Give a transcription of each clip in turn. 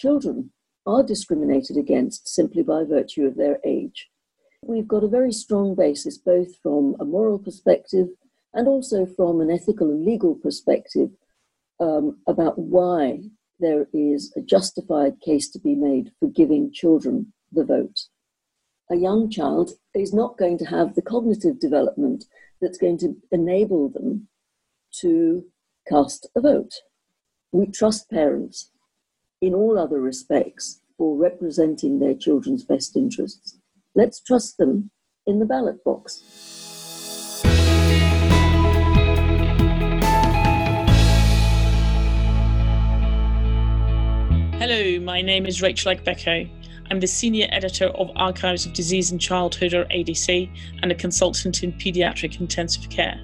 children are discriminated against simply by virtue of their age. We've got a very strong basis, both from a moral perspective and also from an ethical and legal perspective, um, about why there is a justified case to be made for giving children the vote. A young child is not going to have the cognitive development that's going to enable them to cast a vote. We trust parents in all other respects for representing their children's best interests. Let's trust them in the ballot box. Hello, my name is Rachel Agbeko. I'm the Senior Editor of Archives of Disease in Childhood, or ADC, and a consultant in pediatric intensive care.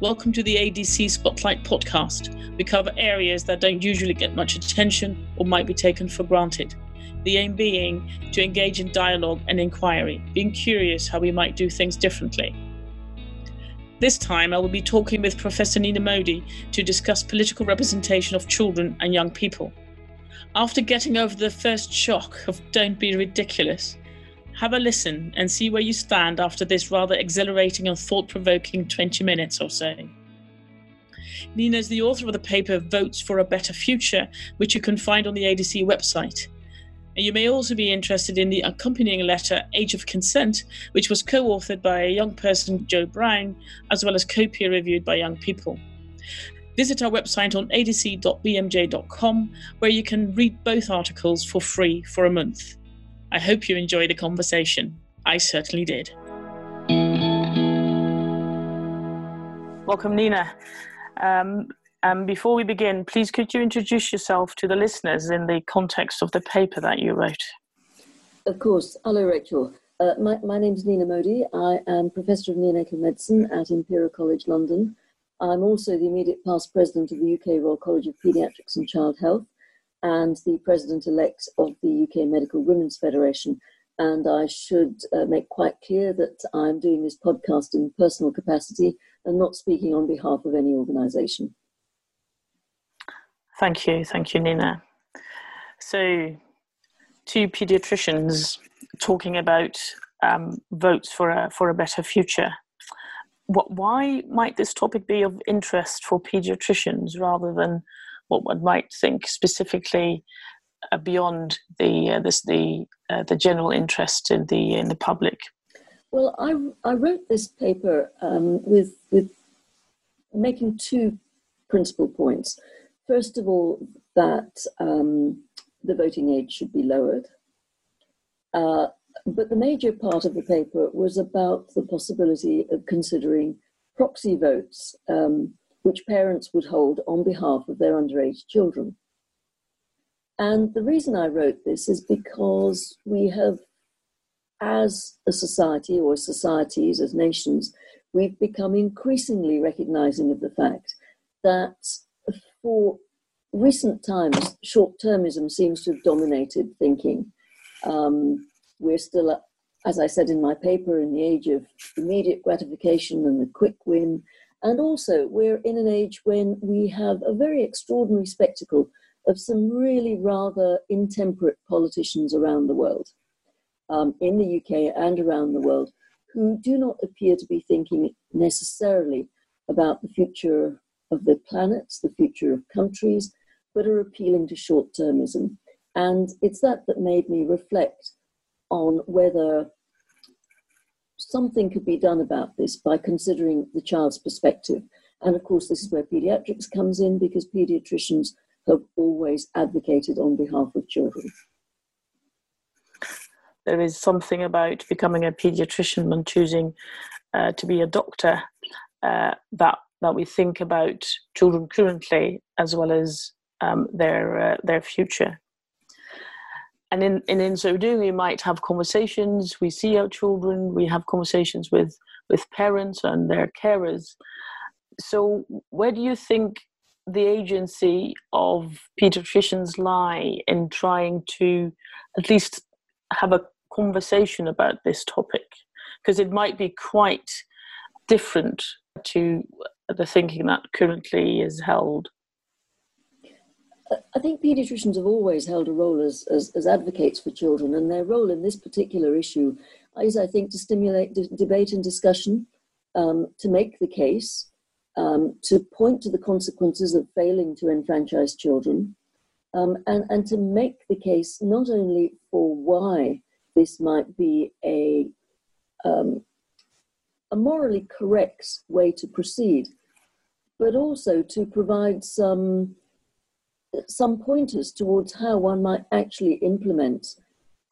Welcome to the ADC Spotlight podcast. We cover areas that don't usually get much attention or might be taken for granted. The aim being to engage in dialogue and inquiry, being curious how we might do things differently. This time, I will be talking with Professor Nina Modi to discuss political representation of children and young people. After getting over the first shock of don't be ridiculous, have a listen and see where you stand after this rather exhilarating and thought provoking 20 minutes or so. Nina is the author of the paper Votes for a Better Future, which you can find on the ADC website. And you may also be interested in the accompanying letter Age of Consent, which was co authored by a young person, Joe Brown, as well as co peer reviewed by young people. Visit our website on adc.bmj.com, where you can read both articles for free for a month. I hope you enjoyed the conversation. I certainly did. Welcome, Nina. Um, um, before we begin, please could you introduce yourself to the listeners in the context of the paper that you wrote? Of course. Hello, Rachel. Uh, my, my name is Nina Modi. I am Professor of Neonatal Medicine at Imperial College London. I'm also the immediate past president of the UK Royal College of Paediatrics and Child Health and the president elect of the UK Medical Women's Federation. And I should uh, make quite clear that I'm doing this podcast in personal capacity and not speaking on behalf of any organisation. Thank you. Thank you, Nina. So, two paediatricians talking about um, votes for a, for a better future. What, why might this topic be of interest for paediatricians rather than what one might think specifically uh, beyond the uh, this, the uh, the general interest in the in the public. Well, I I wrote this paper um, with with making two principal points. First of all, that um, the voting age should be lowered. Uh, but the major part of the paper was about the possibility of considering proxy votes um, which parents would hold on behalf of their underage children. And the reason I wrote this is because we have, as a society or societies, as nations, we've become increasingly recognizing of the fact that for recent times, short termism seems to have dominated thinking. Um, we're still, as I said in my paper, in the age of immediate gratification and the quick win. And also, we're in an age when we have a very extraordinary spectacle of some really rather intemperate politicians around the world, um, in the UK and around the world, who do not appear to be thinking necessarily about the future of the planet, the future of countries, but are appealing to short termism. And it's that that made me reflect on whether something could be done about this by considering the child's perspective. And of course, this is where pediatrics comes in because pediatricians have always advocated on behalf of children. There is something about becoming a pediatrician and choosing uh, to be a doctor uh, that that we think about children currently as well as um, their uh, their future and in, and in so doing we might have conversations we see our children we have conversations with with parents and their carers. So where do you think the agency of pediatricians lie in trying to at least have a conversation about this topic? Because it might be quite different to the thinking that currently is held I think paediatricians have always held a role as, as, as, advocates for children, and their role in this particular issue is, I think, to stimulate d- debate and discussion, um, to make the case, um, to point to the consequences of failing to enfranchise children, um, and, and to make the case not only for why this might be a, um, a morally correct way to proceed, but also to provide some some pointers towards how one might actually implement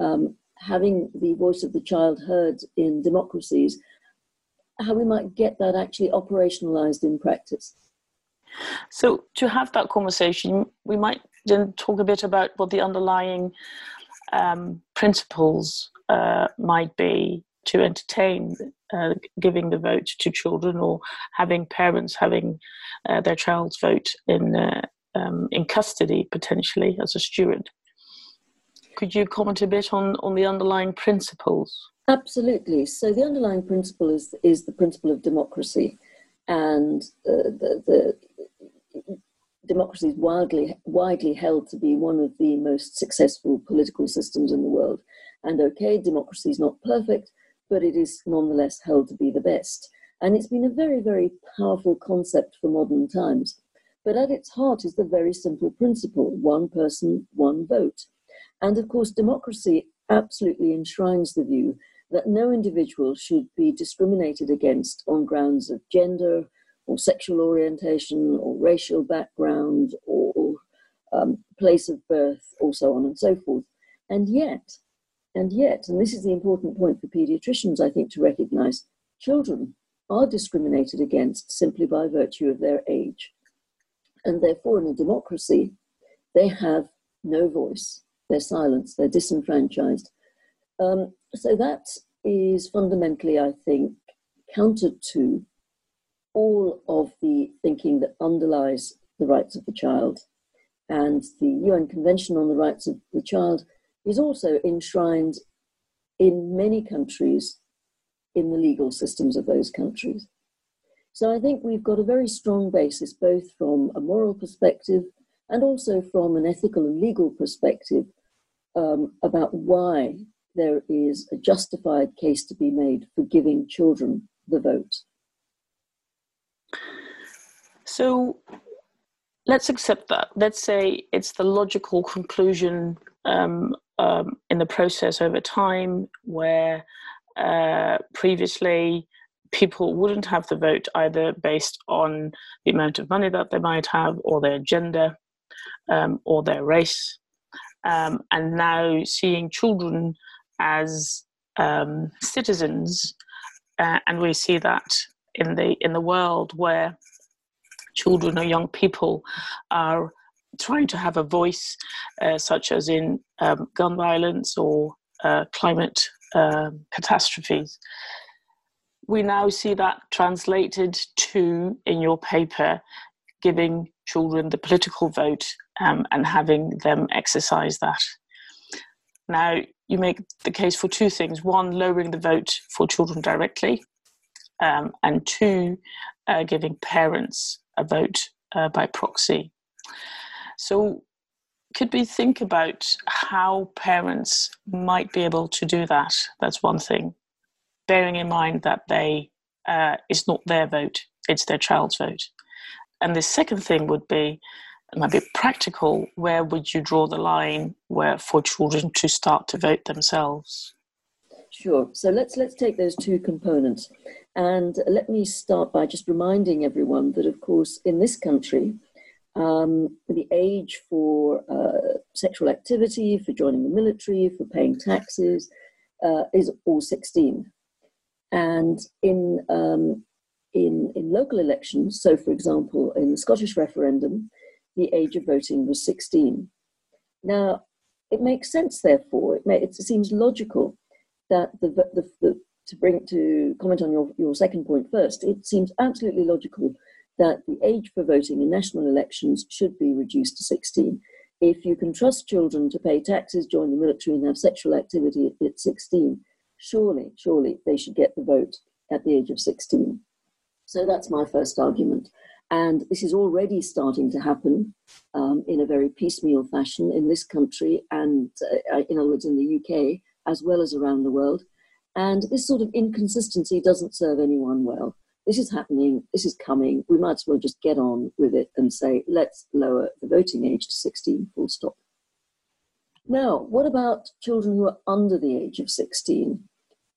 um, having the voice of the child heard in democracies, how we might get that actually operationalized in practice. So, to have that conversation, we might then talk a bit about what the underlying um, principles uh, might be to entertain uh, giving the vote to children or having parents having uh, their child's vote in uh, um, in custody potentially as a steward. Could you comment a bit on, on the underlying principles? Absolutely. So the underlying principle is is the principle of democracy, and uh, the, the democracy is widely widely held to be one of the most successful political systems in the world. And okay, democracy is not perfect, but it is nonetheless held to be the best. And it's been a very very powerful concept for modern times. But at its heart is the very simple principle one person, one vote. And of course, democracy absolutely enshrines the view that no individual should be discriminated against on grounds of gender or sexual orientation or racial background or um, place of birth or so on and so forth. And yet, and yet, and this is the important point for pediatricians, I think, to recognize, children are discriminated against simply by virtue of their age and therefore in a democracy, they have no voice. They're silenced, they're disenfranchised. Um, so that is fundamentally, I think, counter to all of the thinking that underlies the rights of the child. And the UN Convention on the Rights of the Child is also enshrined in many countries in the legal systems of those countries. So I think we've got a very strong basis, both from a moral perspective and also from an ethical and legal perspective, um, about why there is a justified case to be made for giving children the vote. So let's accept that. Let's say it's the logical conclusion um, um, in the process over time where uh, previously people wouldn't have the vote either based on the amount of money that they might have, or their gender, um, or their race. Um, and now seeing children as um, citizens, uh, and we see that in the in the world where children or young people are trying to have a voice, uh, such as in um, gun violence or uh, climate um, catastrophes we now see that translated to, in your paper, giving children the political vote um, and having them exercise that. Now, you make the case for two things one, lowering the vote for children directly, um, and two, uh, giving parents a vote uh, by proxy. So, could we think about how parents might be able to do that? That's one thing bearing in mind that they uh, it's not their vote, it's their child's vote. And the second thing would be it might be practical. Where would you draw the line where for children to start to vote themselves? Sure. So let's let's take those two components, and let me start by just reminding everyone that, of course, in this country, um, the age for uh, sexual activity, for joining the military, for paying taxes, uh, is all 16. And in, um, in, in local elections, so for example, in the Scottish referendum, the age of voting was 16. Now, it makes sense, therefore, it, may, it seems logical that the, the, the, to bring to comment on your, your second point first, it seems absolutely logical that the age for voting in national elections should be reduced to 16. If you can trust children to pay taxes, join the military, and have sexual activity at, at 16, surely, surely they should get the vote at the age of 16. So that's my first argument. And this is already starting to happen um, in a very piecemeal fashion in this country and, uh, in other words, in the UK, as well as around the world. And this sort of inconsistency doesn't serve anyone well. This is happening, this is coming. We might as well just get on with it and say, let's lower the voting age to 16, full stop. Now, what about children who are under the age of 16?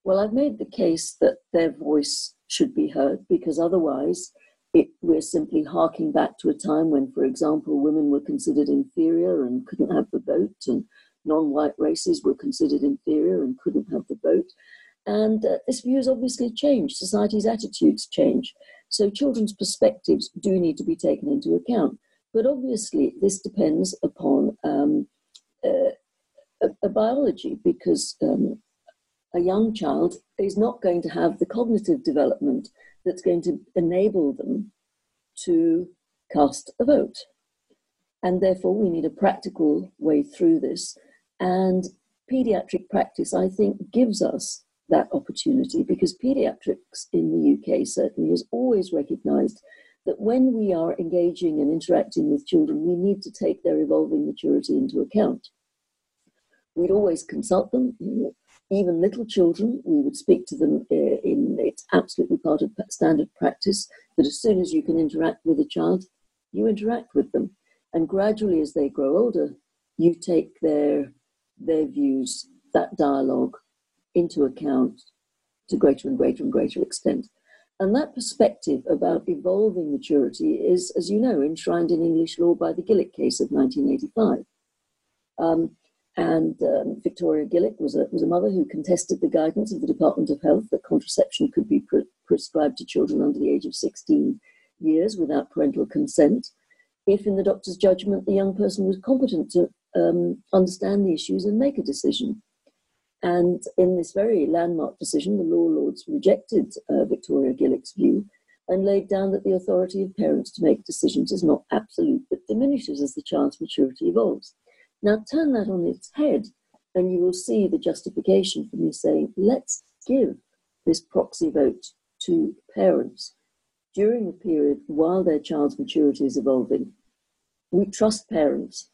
Well, I've made the case that their voice should be heard because otherwise it, we're simply harking back to a time when, for example, women were considered inferior and couldn't have the vote, and non white races were considered inferior and couldn't have the vote. And uh, this view has obviously changed. Society's attitudes change. So children's perspectives do need to be taken into account. But obviously, this depends upon um, uh, a, biology because um, a young child is not going to have the cognitive development that's going to enable them to cast a vote. And therefore, we need a practical way through this. And pediatric practice, I think, gives us that opportunity because pediatrics in the UK certainly has always recognized that when we are engaging and interacting with children, we need to take their evolving maturity into account. We'd always consult them, even little children, we would speak to them uh, in, it's absolutely part of standard practice that as soon as you can interact with a child, you interact with them. And gradually, as they grow older, you take their, their views, that dialogue, into account to greater and greater and greater extent. And that perspective about evolving maturity is, as you know, enshrined in English law by the Gillick case of 1985. Um, and um, Victoria Gillick was a, was a mother who contested the guidance of the Department of Health that contraception could be pre- prescribed to children under the age of 16 years without parental consent, if in the doctor's judgment the young person was competent to um, understand the issues and make a decision. And in this very landmark decision, the Law Lords rejected uh, Victoria Gillick's view and laid down that the authority of parents to make decisions is not absolute but diminishes as the child's maturity evolves. Now, turn that on its head, and you will see the justification for me saying, let's give this proxy vote to parents during the period while their child's maturity is evolving. We trust parents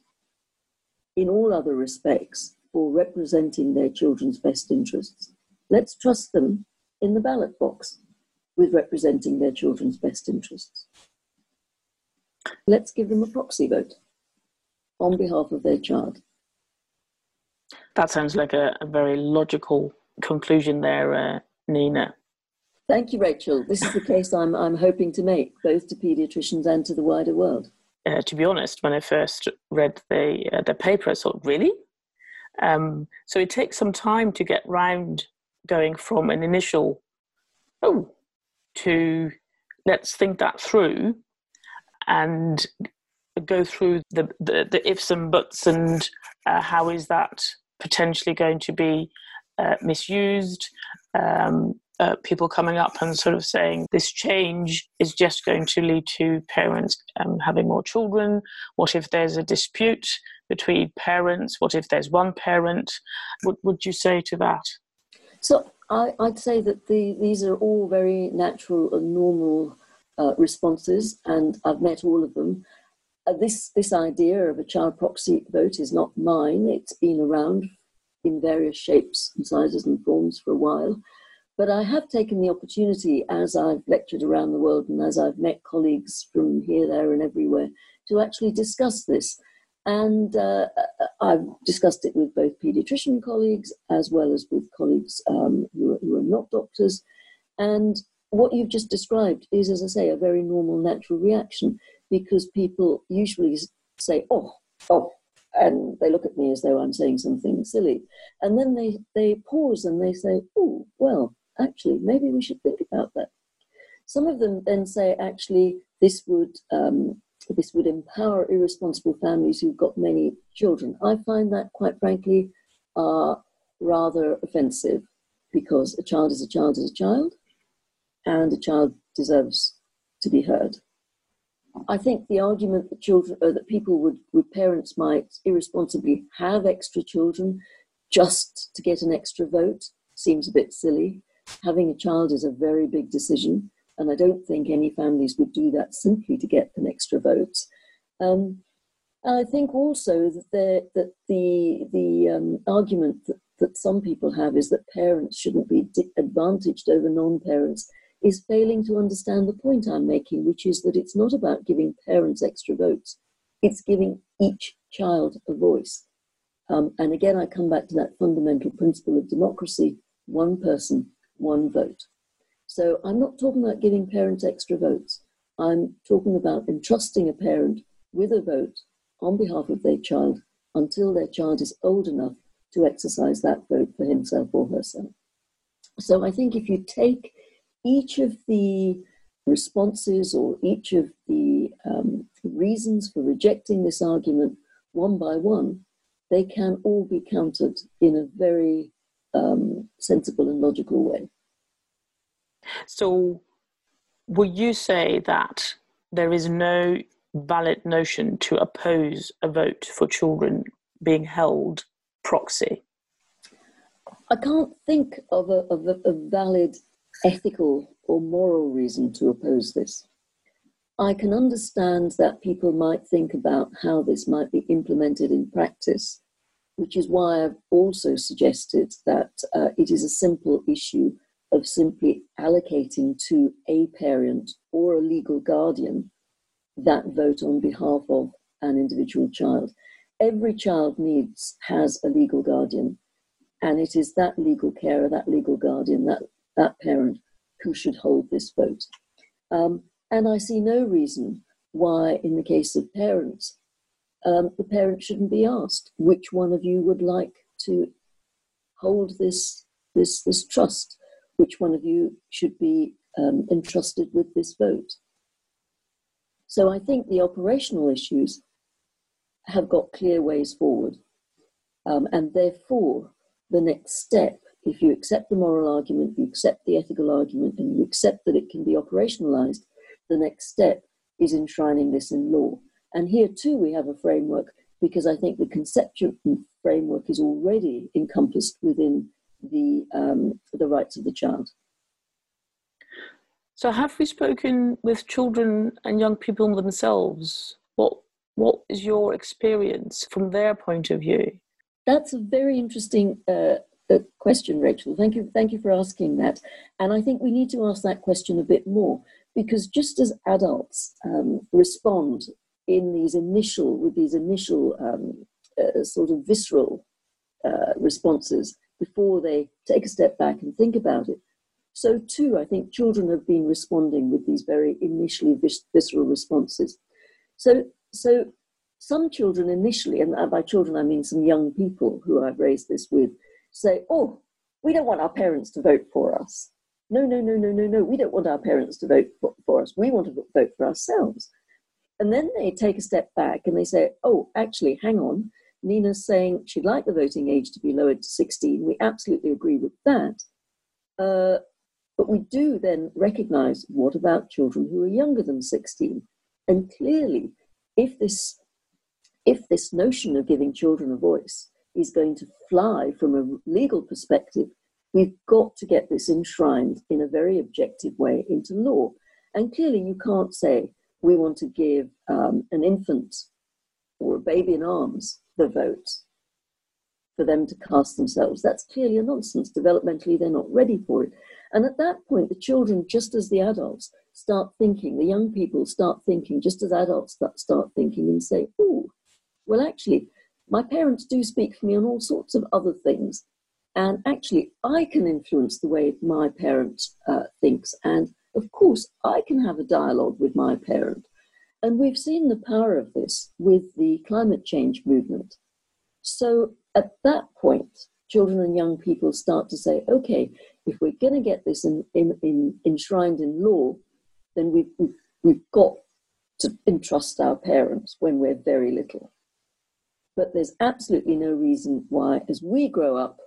in all other respects for representing their children's best interests. Let's trust them in the ballot box with representing their children's best interests. Let's give them a proxy vote on behalf of their child. That sounds like a, a very logical conclusion there, uh, Nina. Thank you, Rachel. This is the case I'm, I'm hoping to make, both to paediatricians and to the wider world. Uh, to be honest, when I first read the, uh, the paper, I thought, really? Um, so it takes some time to get round going from an initial, oh, to let's think that through and go through the, the, the ifs and buts and uh, how is that potentially going to be uh, misused. Um, uh, people coming up and sort of saying this change is just going to lead to parents um, having more children. What if there's a dispute between parents? What if there's one parent? What would you say to that? So I, would say that the, these are all very natural and normal uh, responses, and I've met all of them. Uh, this this idea of a child proxy vote is not mine. It's been around in various shapes and sizes and forms for a while. But I have taken the opportunity as I've lectured around the world and as I've met colleagues from here, there, and everywhere to actually discuss this. And uh, I've discussed it with both paediatrician colleagues as well as with colleagues um, who, are, who, are, not doctors. And what you've just described is, as I say, a very normal, natural reaction because people usually say, oh, oh, and they look at me as though I'm saying something silly. And then they, they pause and they say, oh, well, actually, maybe we should think about that. Some of them then say, actually, this would, um, this would empower irresponsible families who've got many children. I find that, quite frankly, uh, rather offensive because a child is a child is a child, and a child deserves to be heard. I think the argument that children, uh, that people would, would parents might irresponsibly have extra children just to get an extra vote seems a bit silly. Having a child is a very big decision. And I don't think any families would do that simply to get an extra vote. Um, and I think also that, the, that the, the um, argument that, that some people have is that parents shouldn't be advantaged over non parents is failing to understand the point I'm making, which is that it's not about giving parents extra votes, it's giving each child a voice. Um, and again, I come back to that fundamental principle of democracy one person, one vote. So I'm not talking about giving parents extra votes. I'm talking about entrusting a parent with a vote on behalf of their child until their child is old enough to exercise that vote for himself or herself. So I think if you take each of the responses or each of the um, reasons for rejecting this argument one by one, they can all be countered in a very um, sensible and logical way. So, would you say that there is no valid notion to oppose a vote for children being held proxy? I can't think of a, of a, a valid ethical or moral reason to oppose this. I can understand that people might think about how this might be implemented in practice, which is why I've also suggested that uh, it is a simple issue of simply allocating to a parent or a legal guardian that vote on behalf of an individual child. Every child needs has a legal guardian, and it is that legal carer, that legal guardian, that, that parent who should hold this vote. Um, and I see no reason why, in the case of parents, um, the parent shouldn't be asked which one of you would like to hold this, this, this trust, which one of you should be um, entrusted with this vote. So I think the operational issues have got clear ways forward. Um, and therefore, the next step, if you accept the moral argument, you accept the ethical argument, and you accept that it can be operationalized, the next step is enshrining this in law. And here too, we have a framework because I think the conceptual framework is already encompassed within the, um, the rights of the child. So, have we spoken with children and young people themselves? What What is your experience from their point of view? That's a very interesting uh, uh, question, Rachel. Thank you. Thank you for asking that. And I think we need to ask that question a bit more because just as adults um, respond in these initial with these initial um, uh, sort of visceral uh, responses before they take a step back and think about it so, too, I think children have been responding with these very initially vis- visceral responses. So, so some children initially, and by children I mean some young people who I've raised this with, say, "Oh, we don't want our parents to vote for us." No, no, no, no, no, no. We don't want our parents to vote for, for us. We want to vote for ourselves. And then they take a step back and they say, "Oh, actually, hang on." Nina's saying she'd like the voting age to be lowered to 16. We absolutely agree with that. Uh, but we do then recognize what about children who are younger than 16? And clearly, if this, if this notion of giving children a voice is going to fly from a legal perspective, we've got to get this enshrined in a very objective way into law. And clearly, you can't say we want to give um, an infant or a baby in arms the vote for them to cast themselves. That's clearly a nonsense. Developmentally, they're not ready for it. And at that point, the children, just as the adults, start thinking, the young people start thinking, just as adults start thinking and say, oh, well, actually, my parents do speak for me on all sorts of other things. And actually, I can influence the way my parent uh, thinks. And of course, I can have a dialogue with my parent. And we've seen the power of this with the climate change movement. So at that point, children and young people start to say, okay, if we're going to get this in, in, in, enshrined in law, then we've, we've, we've got to entrust our parents when we're very little. But there's absolutely no reason why, as we grow up,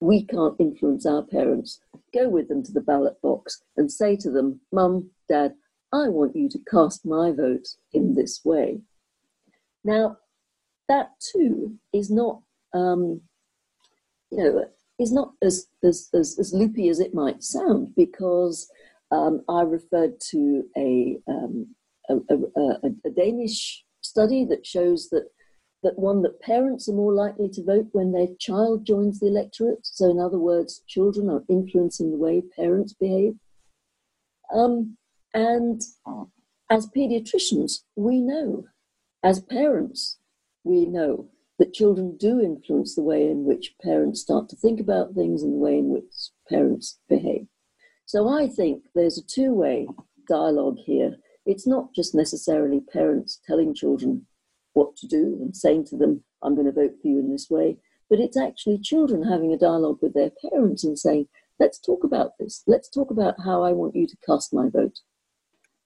we can't influence our parents, go with them to the ballot box and say to them, Mum, Dad, I want you to cast my vote in this way. Now, that too is not, um, you know, is not as, as, as, as loopy as it might sound because um, I referred to a, um, a, a, a, Danish study that shows that that one that parents are more likely to vote when their child joins the electorate. So, in other words, children are influencing the way parents behave. Um, and as pediatricians, we know, as parents, we know that children do influence the way in which parents start to think about things and the way in which parents behave. So I think there's a two way dialogue here. It's not just necessarily parents telling children what to do and saying to them, I'm going to vote for you in this way, but it's actually children having a dialogue with their parents and saying, let's talk about this. Let's talk about how I want you to cast my vote.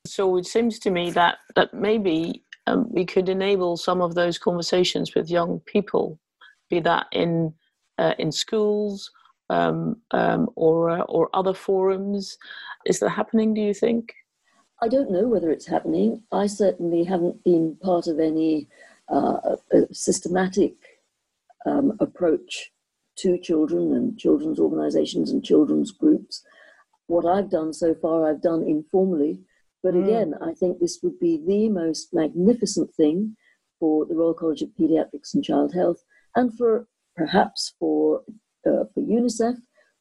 So it seems to me that, that maybe um, we could enable some of those conversations with young people, be that in, uh, in schools um, um, or, uh, or other forums. Is that happening, do you think? I don't know whether it's happening. I certainly haven't been part of any uh, systematic um, approach to children and children's organizations and children's groups. What I've done so far, I've done informally. But mm. again, mm. I think this would be the most magnificent thing for the Royal College of Pediatrics and Child Health and for perhaps for, uh, for UNICEF,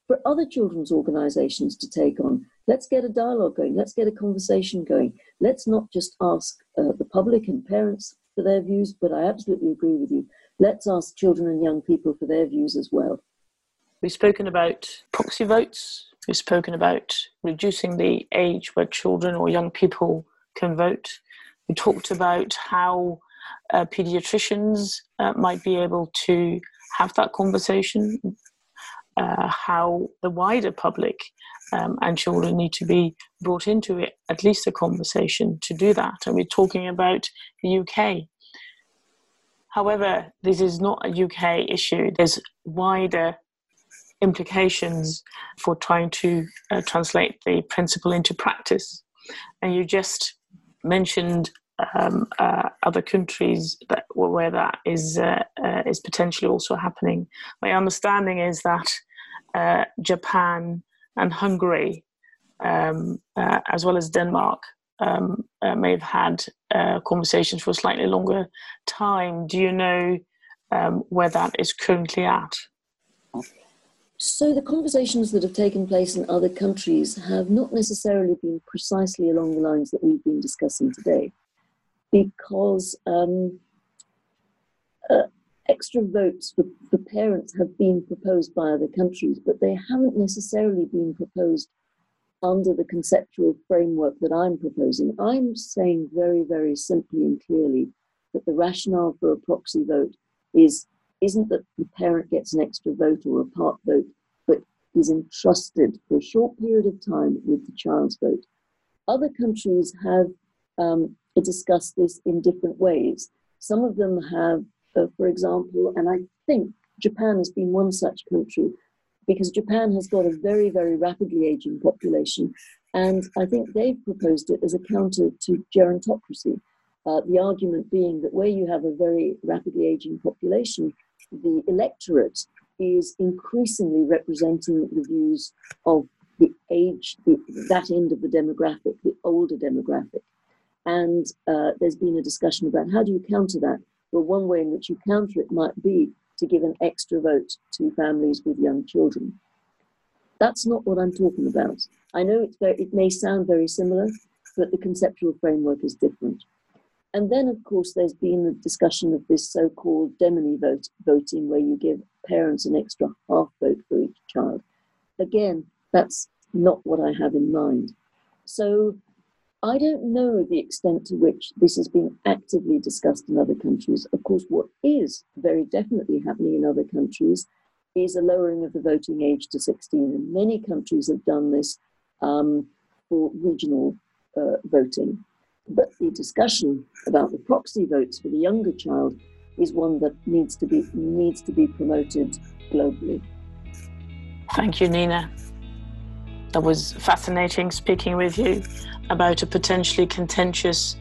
for other children's organizations to take on Let's get a dialogue going. Let's get a conversation going. Let's not just ask uh, the public and parents for their views, but I absolutely agree with you. Let's ask children and young people for their views as well. We've spoken about proxy votes. We've spoken about reducing the age where children or young people can vote. We talked about how uh, pediatricians uh, might be able to have that conversation, uh, how the wider public um, and children need to be brought into it, at least a conversation to do that. And we're talking about the UK. However, this is not a UK issue. There's wider implications for trying to uh, translate the principle into practice. And you just mentioned um, uh, other countries that, where that is uh, uh, is potentially also happening. My understanding is that uh, Japan and Hungary, um, uh, as well as Denmark, um, uh, may have had uh, conversations for a slightly longer time. Do you know um, where that is currently at? So, the conversations that have taken place in other countries have not necessarily been precisely along the lines that we've been discussing today, because um, uh, extra votes for, for parents have been proposed by other countries, but they haven't necessarily been proposed under the conceptual framework that I'm proposing. I'm saying very, very simply and clearly that the rationale for a proxy vote is isn't that the parent gets an extra vote or a part vote, but is entrusted for a short period of time with the child's vote. Other countries have um, discussed this in different ways. Some of them have uh, for example, and I think Japan has been one such country because Japan has got a very, very rapidly aging population. And I think they've proposed it as a counter to gerontocracy. Uh, the argument being that where you have a very rapidly aging population, the electorate is increasingly representing the views of the age, the, that end of the demographic, the older demographic. And uh, there's been a discussion about how do you counter that? Well, one way in which you counter it might be to give an extra vote to families with young children. That's not what I'm talking about. I know very, it may sound very similar, but the conceptual framework is different. And then, of course, there's been the discussion of this so called Demeny vote, voting, where you give parents an extra half vote for each child. Again, that's not what I have in mind. So I don't know the extent to which this is being actively discussed in other countries. Of course, what is very definitely happening in other countries is a lowering of the voting age to 16. And many countries have done this um, for regional uh, voting. But the discussion about the proxy votes for the younger child is one that needs to be needs to be promoted globally. Thank you, Nina. That was fascinating speaking with you about a potentially contentious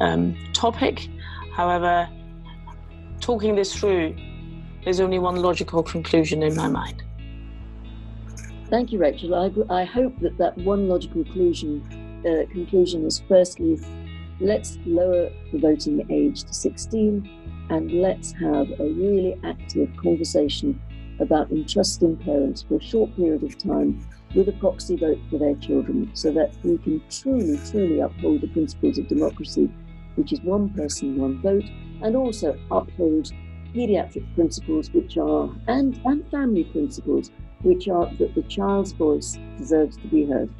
um, topic. However, talking this through, there's only one logical conclusion in my mind. Thank you, Rachel. I, I hope that that one logical conclusion, uh, conclusion is firstly, let's lower the voting age to 16 and let's have a really active conversation about entrusting parents for a short period of time with a proxy vote for their children so that we can truly, truly uphold the principles of democracy, which is one person, one vote, and also uphold pediatric principles, which are, and, and family principles, which are that the child's voice deserves to be heard.